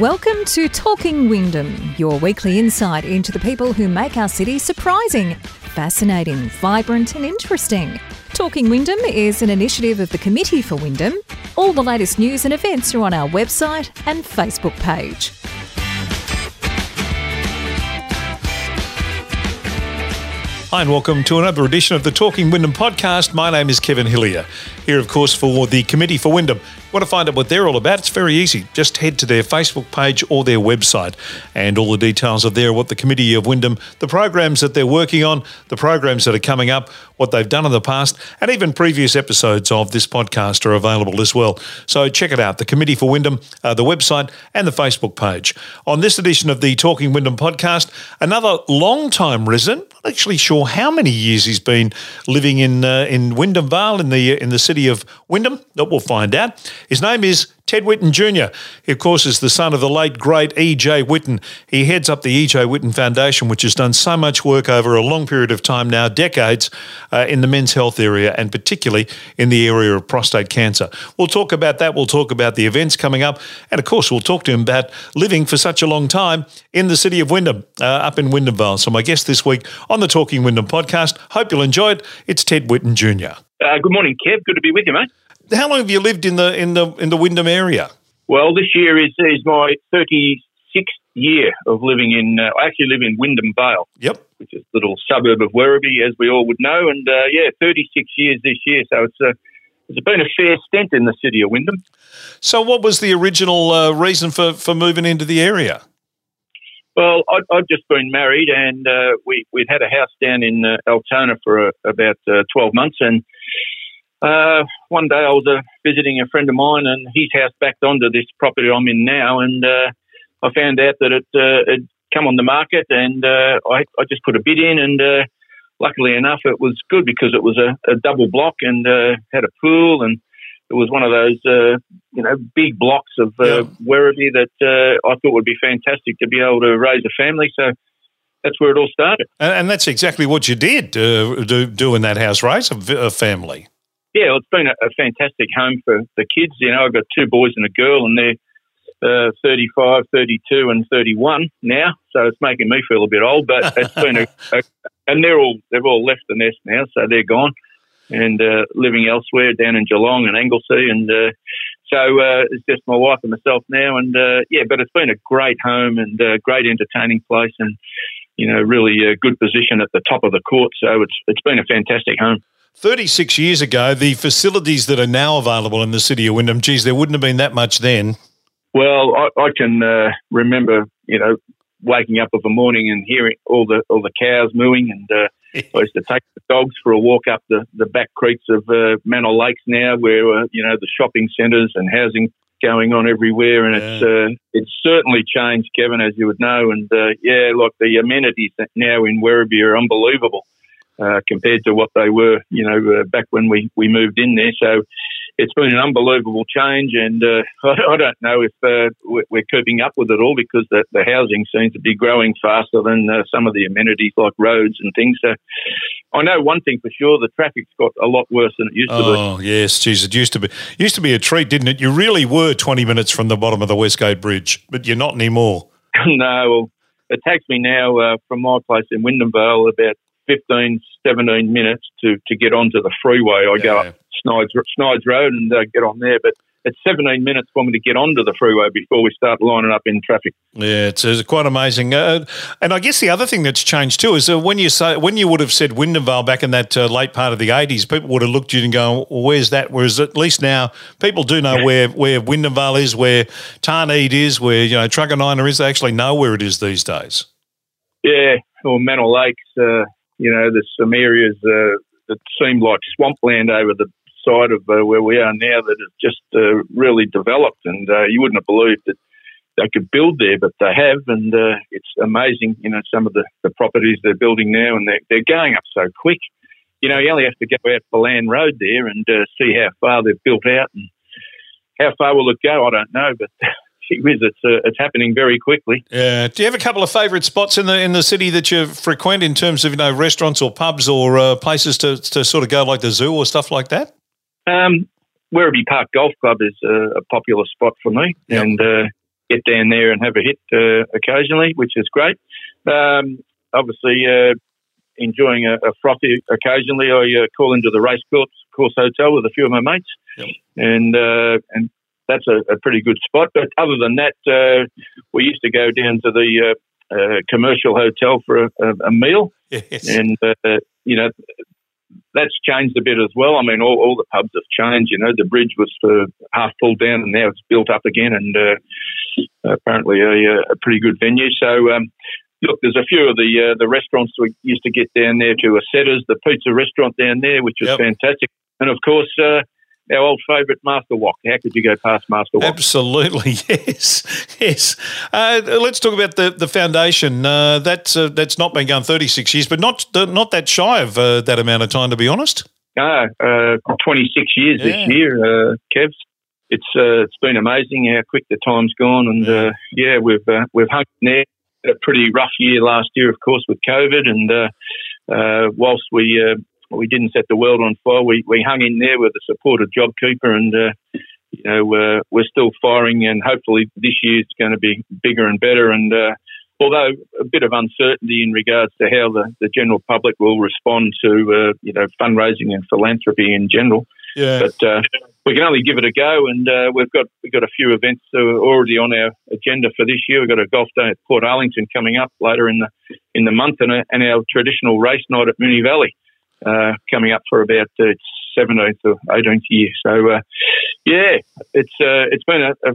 Welcome to Talking Wyndham, your weekly insight into the people who make our city surprising, fascinating, vibrant, and interesting. Talking Wyndham is an initiative of the Committee for Wyndham. All the latest news and events are on our website and Facebook page. Hi, and welcome to another edition of the Talking Wyndham podcast. My name is Kevin Hillier, here, of course, for the Committee for Wyndham. Want to find out what they're all about? It's very easy. Just head to their Facebook page or their website, and all the details are there. What the Committee of Wyndham, the programs that they're working on, the programs that are coming up, what they've done in the past, and even previous episodes of this podcast are available as well. So check it out. The Committee for Wyndham, uh, the website, and the Facebook page. On this edition of the Talking Wyndham podcast, another long-time resident. Actually sure how many years he's been living in uh, in Wyndham Vale in the in the city of Wyndham. That we'll find out. His name is Ted Whitten Jr. He, of course, is the son of the late, great E.J. Whitten. He heads up the E.J. Whitten Foundation, which has done so much work over a long period of time now, decades, uh, in the men's health area and particularly in the area of prostate cancer. We'll talk about that. We'll talk about the events coming up. And, of course, we'll talk to him about living for such a long time in the city of Wyndham, uh, up in Wyndham Vale. So, my guest this week on the Talking Wyndham podcast, hope you'll enjoy it. It's Ted Whitten Jr. Uh, good morning, Kev. Good to be with you, mate. How long have you lived in the in the in the Wyndham area? Well, this year is is my thirty sixth year of living in. Uh, I actually live in Wyndham Vale. Yep. Which is a little suburb of Werribee, as we all would know, and uh, yeah, thirty six years this year. So it's a it's been a fair stint in the city of Wyndham. So, what was the original uh, reason for, for moving into the area? Well, I'd, I'd just been married, and uh, we we'd had a house down in uh, Altona for uh, about uh, twelve months, and uh, one day I was uh, visiting a friend of mine, and his house backed onto this property I'm in now, and uh, I found out that it uh, had come on the market, and uh, I, I just put a bid in, and uh, luckily enough, it was good because it was a, a double block and uh, had a pool, and it was one of those uh, you know big blocks of uh, Yeah. Werribee that uh, I thought would be fantastic to be able to raise a family. So that's where it all started. And, and that's exactly what you did uh, do, do in that house, right? a family. Yeah, well, it's been a, a fantastic home for the kids. You know, I've got two boys and a girl, and they're uh, 35, 32, and 31 now. So it's making me feel a bit old, but it's been a, a and they're all they've all left the nest now, so they're gone and uh, living elsewhere down in Geelong and Anglesea, and uh, so uh, it's just my wife and myself now, and uh, yeah, but it's been a great home and uh, great entertaining place, and you know, really a good position at the top of the court. So it's it's been a fantastic home. 36 years ago, the facilities that are now available in the city of Wyndham, geez, there wouldn't have been that much then. Well, I, I can uh, remember, you know, waking up of a morning and hearing all the all the cows mooing, and uh, I used to take the dogs for a walk up the, the back creeks of uh, Manor Lakes now, where uh, you know the shopping centres and housing going on everywhere, and it's uh, it's certainly changed, Kevin, as you would know, and uh, yeah, look, the amenities now in Werribee are unbelievable. Uh, compared to what they were, you know, uh, back when we, we moved in there. So it's been an unbelievable change, and uh, I, I don't know if uh, we're, we're keeping up with it all because the, the housing seems to be growing faster than uh, some of the amenities like roads and things. So I know one thing for sure: the traffic's got a lot worse than it used to be. Oh, yes, geez, it used to be used to be a treat, didn't it? You really were 20 minutes from the bottom of the Westgate Bridge, but you're not anymore. no, well, it takes me now uh, from my place in Wyndham Vale about 15, 17 minutes to, to get onto the freeway. I go up Sneydes, Sneydes Road and uh, get on there, but it's 17 minutes for me to get onto the freeway before we start lining up in traffic. Yeah, it's, it's quite amazing. Uh, and I guess the other thing that's changed too is uh, when you say when you would have said Wyndham back in that uh, late part of the eighties, people would have looked at you and go, well, "Where's that?" Whereas at least now people do know where where Wyndham is, where Tarneit is, where you know Trucker Truganina is. They actually know where it is these days. Yeah, or Manor Lakes, uh, you know, there's some areas uh, that seem like swampland over the side of uh, where we are now that have just uh, really developed, and uh, you wouldn't have believed that they could build there, but they have, and uh, it's amazing, you know, some of the, the properties they're building now, and they're, they're going up so quick. You know, you only have to go out Land Road there and uh, see how far they've built out, and how far will it go? I don't know, but whiz, it's uh, it's happening very quickly. Yeah. Do you have a couple of favourite spots in the in the city that you frequent in terms of you know restaurants or pubs or uh, places to to sort of go like the zoo or stuff like that? Um, Werribee Park Golf Club is a, a popular spot for me, Yep. and uh, get down there and have a hit uh, occasionally, which is great. Um, obviously, uh, enjoying a, a, frothy occasionally. I uh, call into the race course, course hotel with a few of my mates, yep. and uh, and that's a, a, pretty good spot. But other than that, uh, we used to go down to the uh, commercial hotel for a, a meal, yes. and you know that's changed a bit as well. I mean, all, all the pubs have changed. You know, the bridge was uh, half pulled down and now it's built up again, and uh, apparently a, a, pretty good venue. So, um, look, there's a few of the uh, the restaurants we used to get down there to. A Setters, the pizza restaurant down there, which is yep. fantastic, and of course. Uh, our old favourite Master Wok. How could you go past Master Wok? Absolutely, yes, yes. Uh, let's talk about the the foundation. Uh, that's uh, that's not been going thirty six years, but not not that shy of uh, that amount of time, to be honest. No, uh, twenty six years yeah. this year, uh, Kev. It's it's been amazing how quick the time's gone, and yeah, yeah we've we've hung there. A pretty rough year last year, of course, with COVID, and whilst we we didn't set the world on fire. We, we hung in there with the support of JobKeeper, and uh, you know we're, we're still firing, and hopefully this year it's going to be bigger and better. And uh, although a bit of uncertainty in regards to how the, the general public will respond to uh, you know fundraising and philanthropy in general, yeah. but uh, we can only give it a go. And uh, we've got we've got a few events already on our agenda for this year. We've got a golf day at Portarlington coming up later in the in the month, and, a, and our traditional race night at Moonee Valley uh, coming up for about uh, its 17th or 18th year. So, uh, yeah, it's uh, it's been a, a,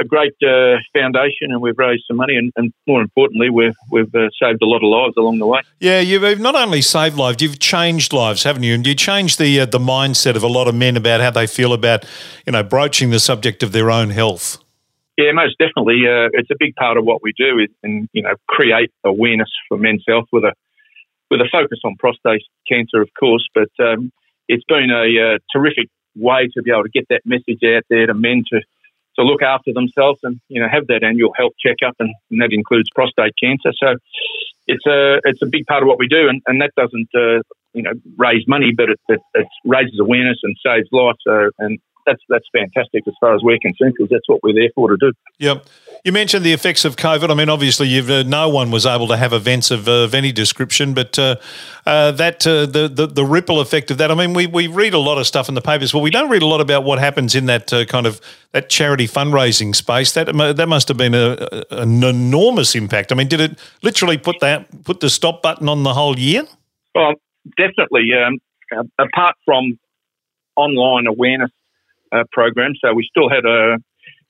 a great uh, foundation, and we've raised some money, and, and more importantly, we've we've uh, saved a lot of lives along the way. Yeah, you've not only saved lives, you've changed lives, haven't you? And you changed the the mindset of a lot of men about how they feel about you know broaching the subject of their own health. Yeah, most definitely. it's a big part of what we do, is, and you know, create awareness for men's health with a with a focus on prostate cancer, of course. But um, it's been a uh, terrific way to be able to get that message out there to men to to look after themselves and you know have that annual health checkup, and, and that includes prostate cancer. So it's a it's a big part of what we do, and, and that doesn't uh, you know raise money, but it, it, it, raises awareness and saves lives. So and that's that's fantastic as far as we're concerned because that's what we're there for to do. Yep. You mentioned the effects of COVID. I mean, obviously, uh, no one was able to have events of, uh, of any description, but uh, uh that uh, the, the, the ripple effect of that. I mean, we, we read a lot of stuff in the papers, but we don't read a lot about what happens in that uh, kind of that charity fundraising space. That that must have been a, an enormous impact. I mean, did it literally put that put the stop button on the whole year? Well, definitely. Um, apart from online awareness uh, program. So we still had a,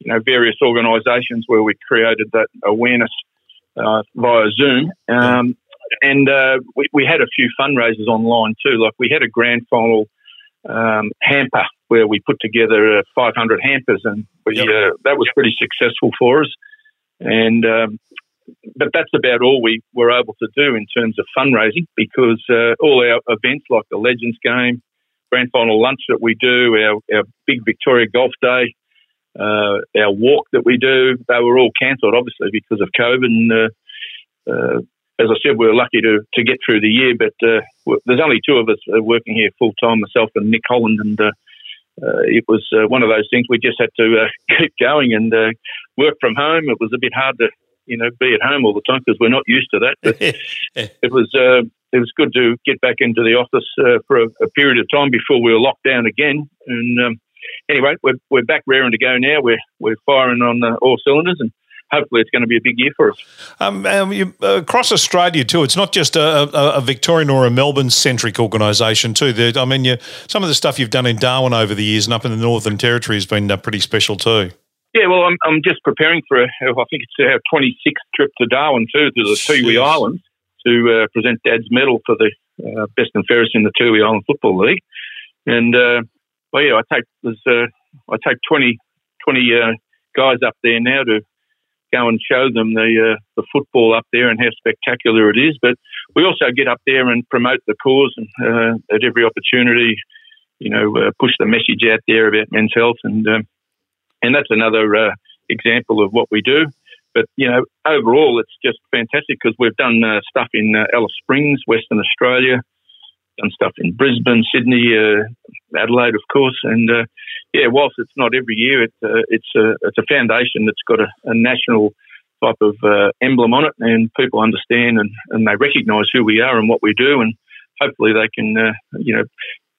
you know, various organisations where we created that awareness uh, via Zoom. Um, and uh, we, we, had a few fundraisers online too. Like we had a grand final um, hamper where we put together uh, 500 hampers, and we, yep. Uh, that was pretty successful for us. And um, but that's about all we were able to do in terms of fundraising because uh, all our events like the Legends Game, grand final lunch that we do, our, our big Victoria Golf Day, uh, our walk that we do, they were all cancelled, obviously, because of COVID. And uh, uh, as I said, we were lucky to, to get through the year, but uh, there's only two of us working here full time, myself and Nick Holland. And uh, uh, it was one of those things we just had to keep going and work from home. It was a bit hard to, you know, be at home all the time because we're not used to that. But it was it was good to get back into the office uh, for a, a, period of time before we were locked down again. And um, anyway, we're, we're back raring to go now. We're we're firing on uh, all cylinders and. Hopefully, it's going to be a big year for us. Um, um, you, uh, across Australia too, it's not just a, a, a Victorian or a Melbourne-centric organisation too. The, I mean, you, some of the stuff you've done in Darwin over the years and up in the Northern Territory has been uh, pretty special too. Yeah, well, I'm, I'm just preparing for, a, I think it's our 26th trip to Darwin too, to the Tiwi Islands to uh, present Dad's medal for the uh, best and fairest in the Tiwi Island Football League. And uh, well, yeah, I take there's uh, I take 20, 20 uh, guys up there now to go and show them the uh, the football up there and how spectacular it is. But we also get up there and promote the cause and uh, at every opportunity, you know, push the message out there about men's health and um, and that's another example of what we do. But you know, overall, it's just fantastic because we've done uh, stuff in uh, Alice Springs, Western Australia, done stuff in Brisbane, Sydney, uh, Adelaide, of course, and uh, yeah, whilst it's not every year, it's uh, it's a it's a foundation that's got a, a national type of uh, emblem on it, and people understand and, and they recognise who we are and what we do, and hopefully they can you know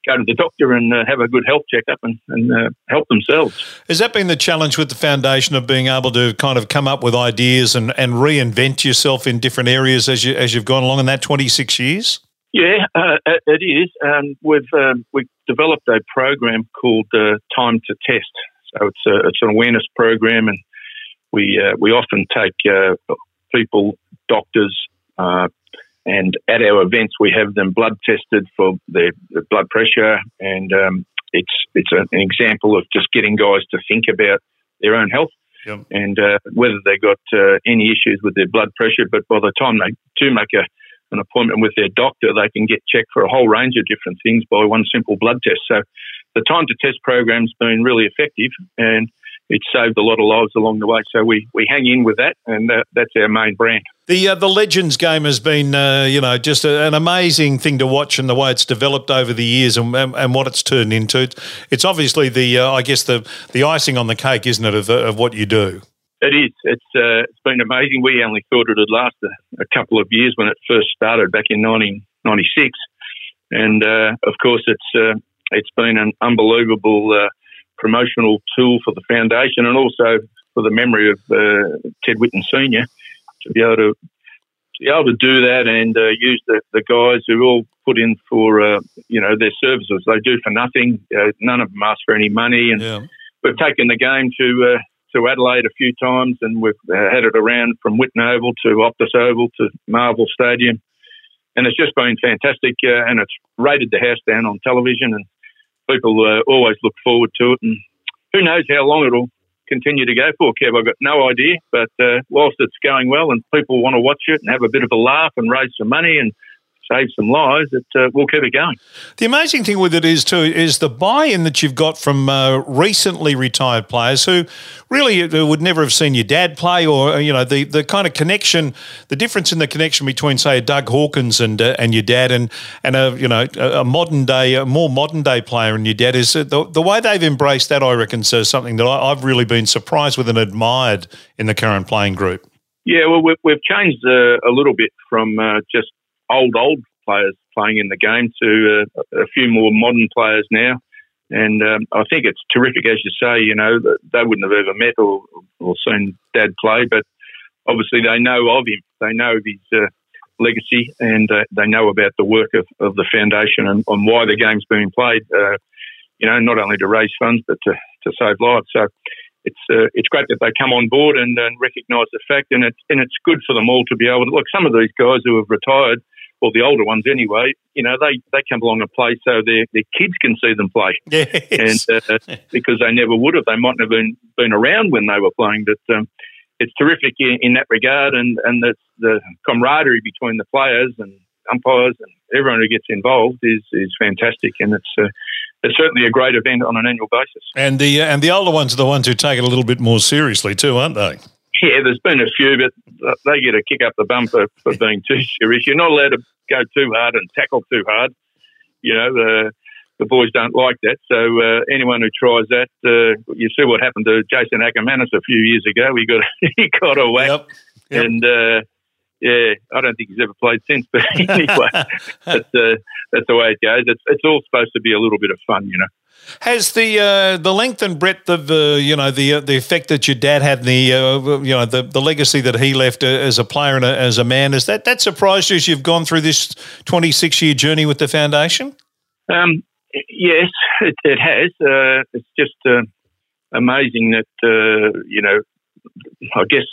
go to the doctor and uh, have a good health checkup and, and uh, help themselves. Has that been the challenge with the foundation of being able to kind of come up with ideas and, and reinvent yourself in different areas as you as you've gone along in that twenty six years? Yeah, uh, it is. Um, we've um, we've developed a program called uh, Time to Test. So it's a, it's an awareness program, and we uh, we often take uh, people, doctors, uh, and at our events, we have them blood tested for their, their blood pressure, and um, it's it's an example of just getting guys to think about their own health yep. and uh, whether they've got uh, any issues with their blood pressure. But by the time they do make a, an appointment with their doctor, they can get checked for a whole range of different things by one simple blood test. So the time to test program's been really effective, and it's saved a lot of lives along the way. So we, we hang in with that, and uh, that's our main brand. The uh, the Legends game has been, uh, you know, just a, an amazing thing to watch, and the way it's developed over the years, and, and, and what it's turned into. It's obviously the, uh, I guess the the icing on the cake, isn't it, of, of what you do? It is. It's uh, it's been amazing. We only thought it would last a, a, couple of years when it first started back in 1996, and uh, of course it's it's been an unbelievable promotional tool for the foundation and also for the memory of uh, Ted Whitten Senior to be able to, to be able to do that and uh, use the, the guys who all put in for uh, you know their services. They do for nothing. Uh, none of them ask for any money, and yeah. we've taken the game to uh, to Adelaide a few times, and we've uh, had it around from Whitten Oval to Optus Oval to Marvel Stadium, and it's just been fantastic. and it's rated the house down on television and people uh, always look forward to it. And who knows how long it'll continue to go for, Kev. I've got no idea. But uh, whilst it's going well and people want to watch it and have a bit of a laugh and raise some money and save some lives, it, uh, we'll keep it going. The amazing thing with it is too is the buy-in that you've got from uh, recently retired players who really uh, would never have seen your dad play, or uh, you know the the kind of connection, the difference in the connection between say Doug Hawkins and uh, and your dad, and and a you know a, modern day, a more modern day player and your dad is uh, the the way they've embraced that. I reckon so something that I, have really been surprised with and admired in the current playing group. Yeah, well, we've, we've changed a little bit from just old old players playing in the game to uh, a few more modern players now. And um, I think it's terrific, as you say. You know, they wouldn't have ever met or, or seen Dad play, but obviously they know of him. They know of his uh, legacy, and uh, they know about the work of, of the foundation and, why the game's being played. Uh, you know, not only to raise funds but to, to save lives. So it's uh, it's great that they come on board and, and recognise the fact, and it's and it's good for them all to be able to look. Some of these guys who have retired or the older ones anyway, you know, they, they come along and play so their, their kids can see them play. Yes. And uh, because they never would have, they mightn't have been, been around when they were playing. But um, it's terrific in, in, that regard, and, and the, the camaraderie between the players and umpires and everyone who gets involved is, is fantastic. And it's, uh, it's certainly a great event on an annual basis. And the, uh, and the older ones are the ones who take it a little bit more seriously too, aren't they? Yeah, there's been a few, but they get a kick up the bum for, for being too serious. You're not allowed to go too hard and tackle too hard. You know, the the boys don't like that. So uh, anyone who tries that, uh, you see what happened to Jason Akermanis a few years ago. He got he got a whack, yep. Yep. and uh, yeah, I don't think he's ever played since. But anyway, that's uh, that's the way it goes. It's it's all supposed to be a little bit of fun, you know. Has the uh, the length and breadth of the you know the uh, the effect that your dad had, the uh, you know the, the legacy that he left uh, as a player and a, as a man, has that that surprised you as you've gone through this twenty six year journey with the foundation? Um, yes, it, it has. Uh, it's just uh, amazing that you know, I guess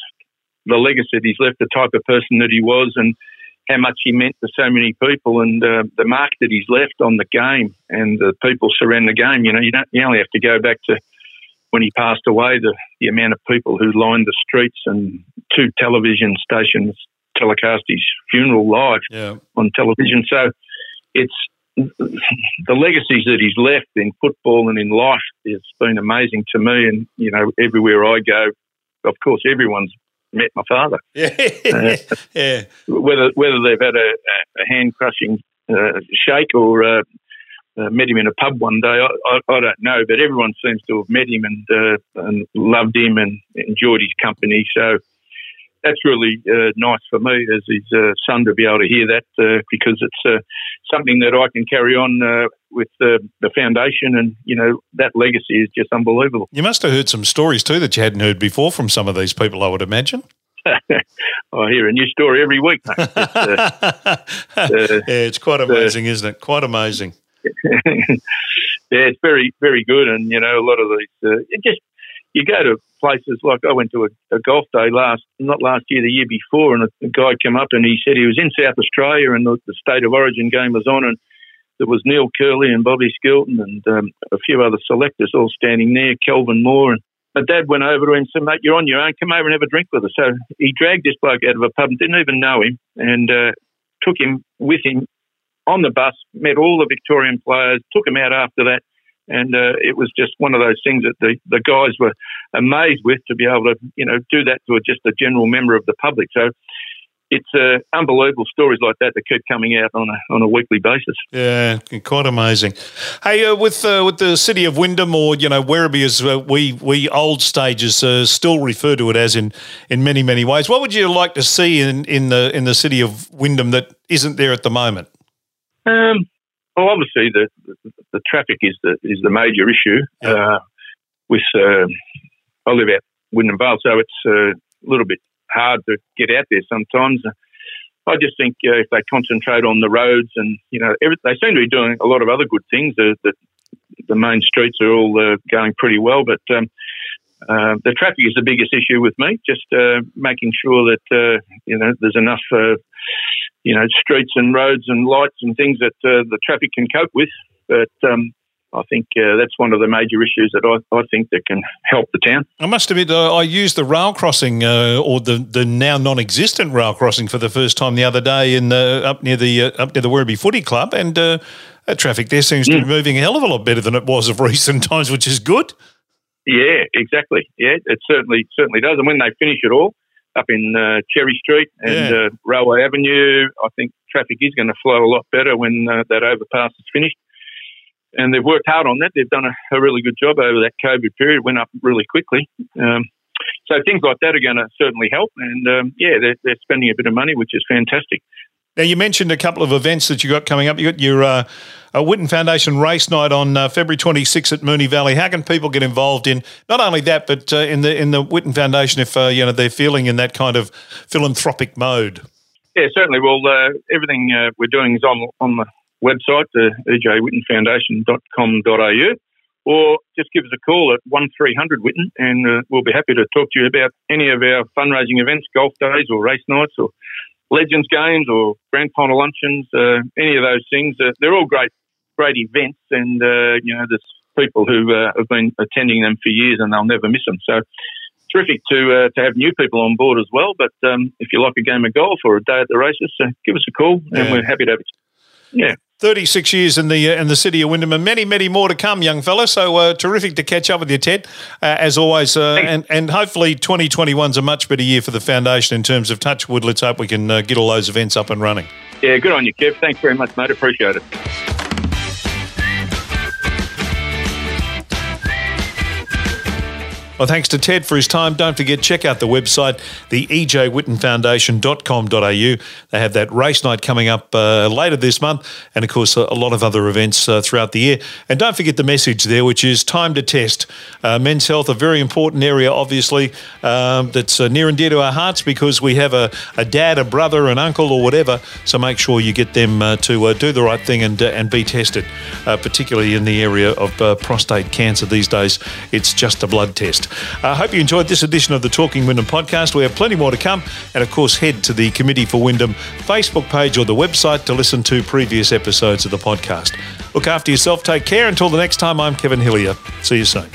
the legacy that he's left, the type of person that he was, and how much he meant to so many people and uh, the mark that he's left on the game and the people surrounding the game. You know, you don't you only have to go back to when he passed away, the, the amount of people who lined the streets and two television stations telecast his funeral live yeah. on television. So it's the legacies that he's left in football and in life has been amazing to me. And, you know, everywhere I go, of course, everyone's met my father. Yeah, uh, yeah. Whether whether they've had a, a hand crushing uh, shake or uh, uh, met him in a pub one day. I, I, I, don't know, but everyone seems to have met him and, uh, and loved him and enjoyed his company. So that's really uh, nice for me as his uh, son to be able to hear that uh, because it's uh, something that I can carry on with the foundation, and you know that legacy is just unbelievable. You must have heard some stories too that you hadn't heard before from some of these people, I would imagine. I hear a new story every week. It's, uh, yeah, it's quite amazing, uh, isn't it? Quite amazing. yeah, it's very, very good. And, you know, a lot of these, uh, it just, you go to places like I went to a, a, golf day last, not last year, the year before, and a, a, guy came up and he said he was in South Australia and the, the State of Origin game was on, and there was Neil Kerley and Bobby Skilton and um, a few other selectors all standing there, Kelvin Moore. And my dad went over to him and said, Mate, you're on your own. Come over and have a drink with us. So he dragged this bloke out of a pub and didn't even know him and uh, took him with him on the bus, met all the Victorian players, took him out after that. And uh, it was just one of those things that the, the guys were amazed with to be able to, you know, do that to just a general member of the public. So it's uh, unbelievable stories like that that keep coming out on a on a weekly basis. Yeah, quite amazing. Hey, uh, with uh, with the city of Wyndham or you know Werribee, as uh, we we old stages uh, still refer to it as in in many many ways. What would you like to see in in the in the city of Wyndham that isn't there at the moment? Um, well, obviously the, the, the traffic is the is the major issue. Uh, with I live out Wyndham Vale, so it's a little bit hard to get out there sometimes. I just think uh, if they concentrate on the roads and you know every, they seem to be doing a lot of other good things. The the, the main streets are all uh, going pretty well, but um, uh, the traffic is the biggest issue with me. Just uh, making sure that uh, you know there's enough uh, you know streets and roads and lights and things that the traffic can cope with. But um, I think uh, that's one of the major issues that I, I, think that can help the town. I must admit, uh, I used the rail crossing uh, or the, the now non-existent rail crossing for the first time the other day in the, up near the uh, up near the Werribee Footy Club, and uh, traffic there seems mm. to be mm. moving a hell of a lot better than it was of recent times, which is good. Yeah, exactly. Yeah, it certainly certainly does. And when they finish it all up in uh, Cherry Street and yeah. Railway Avenue, I think traffic is going to flow a lot better when that overpass is finished and they've worked hard on that. They've done a, a really good job over that COVID period. It went up really quickly. Um, so things like that are going to certainly help. And um, yeah, they're, they're, spending a bit of money, which is fantastic. Now, you mentioned a couple of events that you got coming up. You got your uh, Whitten Foundation race night on uh, February 26 at Moonee Valley. How can people get involved in not only that, but uh, in the in the Whitten Foundation if uh, you know they're feeling in that kind of philanthropic mode? Yeah, certainly. Well, uh, everything uh, we're doing is on on the website, uh, ejwhittenfoundation.com.au, or just give us a call at 1300 Whitten and uh, we'll be happy to talk to you about any of our fundraising events, golf days or race nights or Legends games or grand final luncheons, uh, any of those things. Uh, they're all great, great events, and uh, you know there's people who uh, have been attending them for years and they'll never miss them. So terrific to uh, to have new people on board as well. But um, if you like a game of golf or a day at the races, uh, give us a call, and yeah. we're happy to have it. Yeah. 36 years in the uh, in the city of Wyndham and many, many more to come, young fella. So uh, terrific to catch up with you, Ted, uh, as always. Uh, and, and hopefully 2021's a much better year for the foundation in terms of touch wood. Let's hope we can uh, get all those events up and running. Yeah, good on you, Kev. Thanks very much, mate. Appreciate it. Well, thanks to Ted for his time. Don't forget, check out the website, the ejwhittenfoundation.com.au. They have that race night coming up uh, later this month, and of course, a, lot of other events uh, throughout the year. And don't forget the message there, which is time to test. Uh, men's health, a very important area, obviously, um, that's uh, near and dear to our hearts because we have a, a, dad, a brother, an uncle, or whatever. So make sure you get them uh, to uh, do the right thing and, and be tested, particularly in the area of prostate cancer these days. It's just a blood test. I hope you enjoyed this edition of the Talking Wyndham podcast. We have plenty more to come. And of course, head to the Committee for Wyndham Facebook page or the website to listen to previous episodes of the podcast. Look after yourself. Take care. Until the next time, I'm Kevin Hillier. See you soon.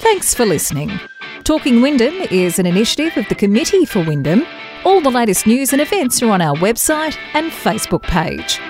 Thanks for listening. Talking Wyndham is an initiative of the Committee for Wyndham. All the latest news and events are on our website and Facebook page.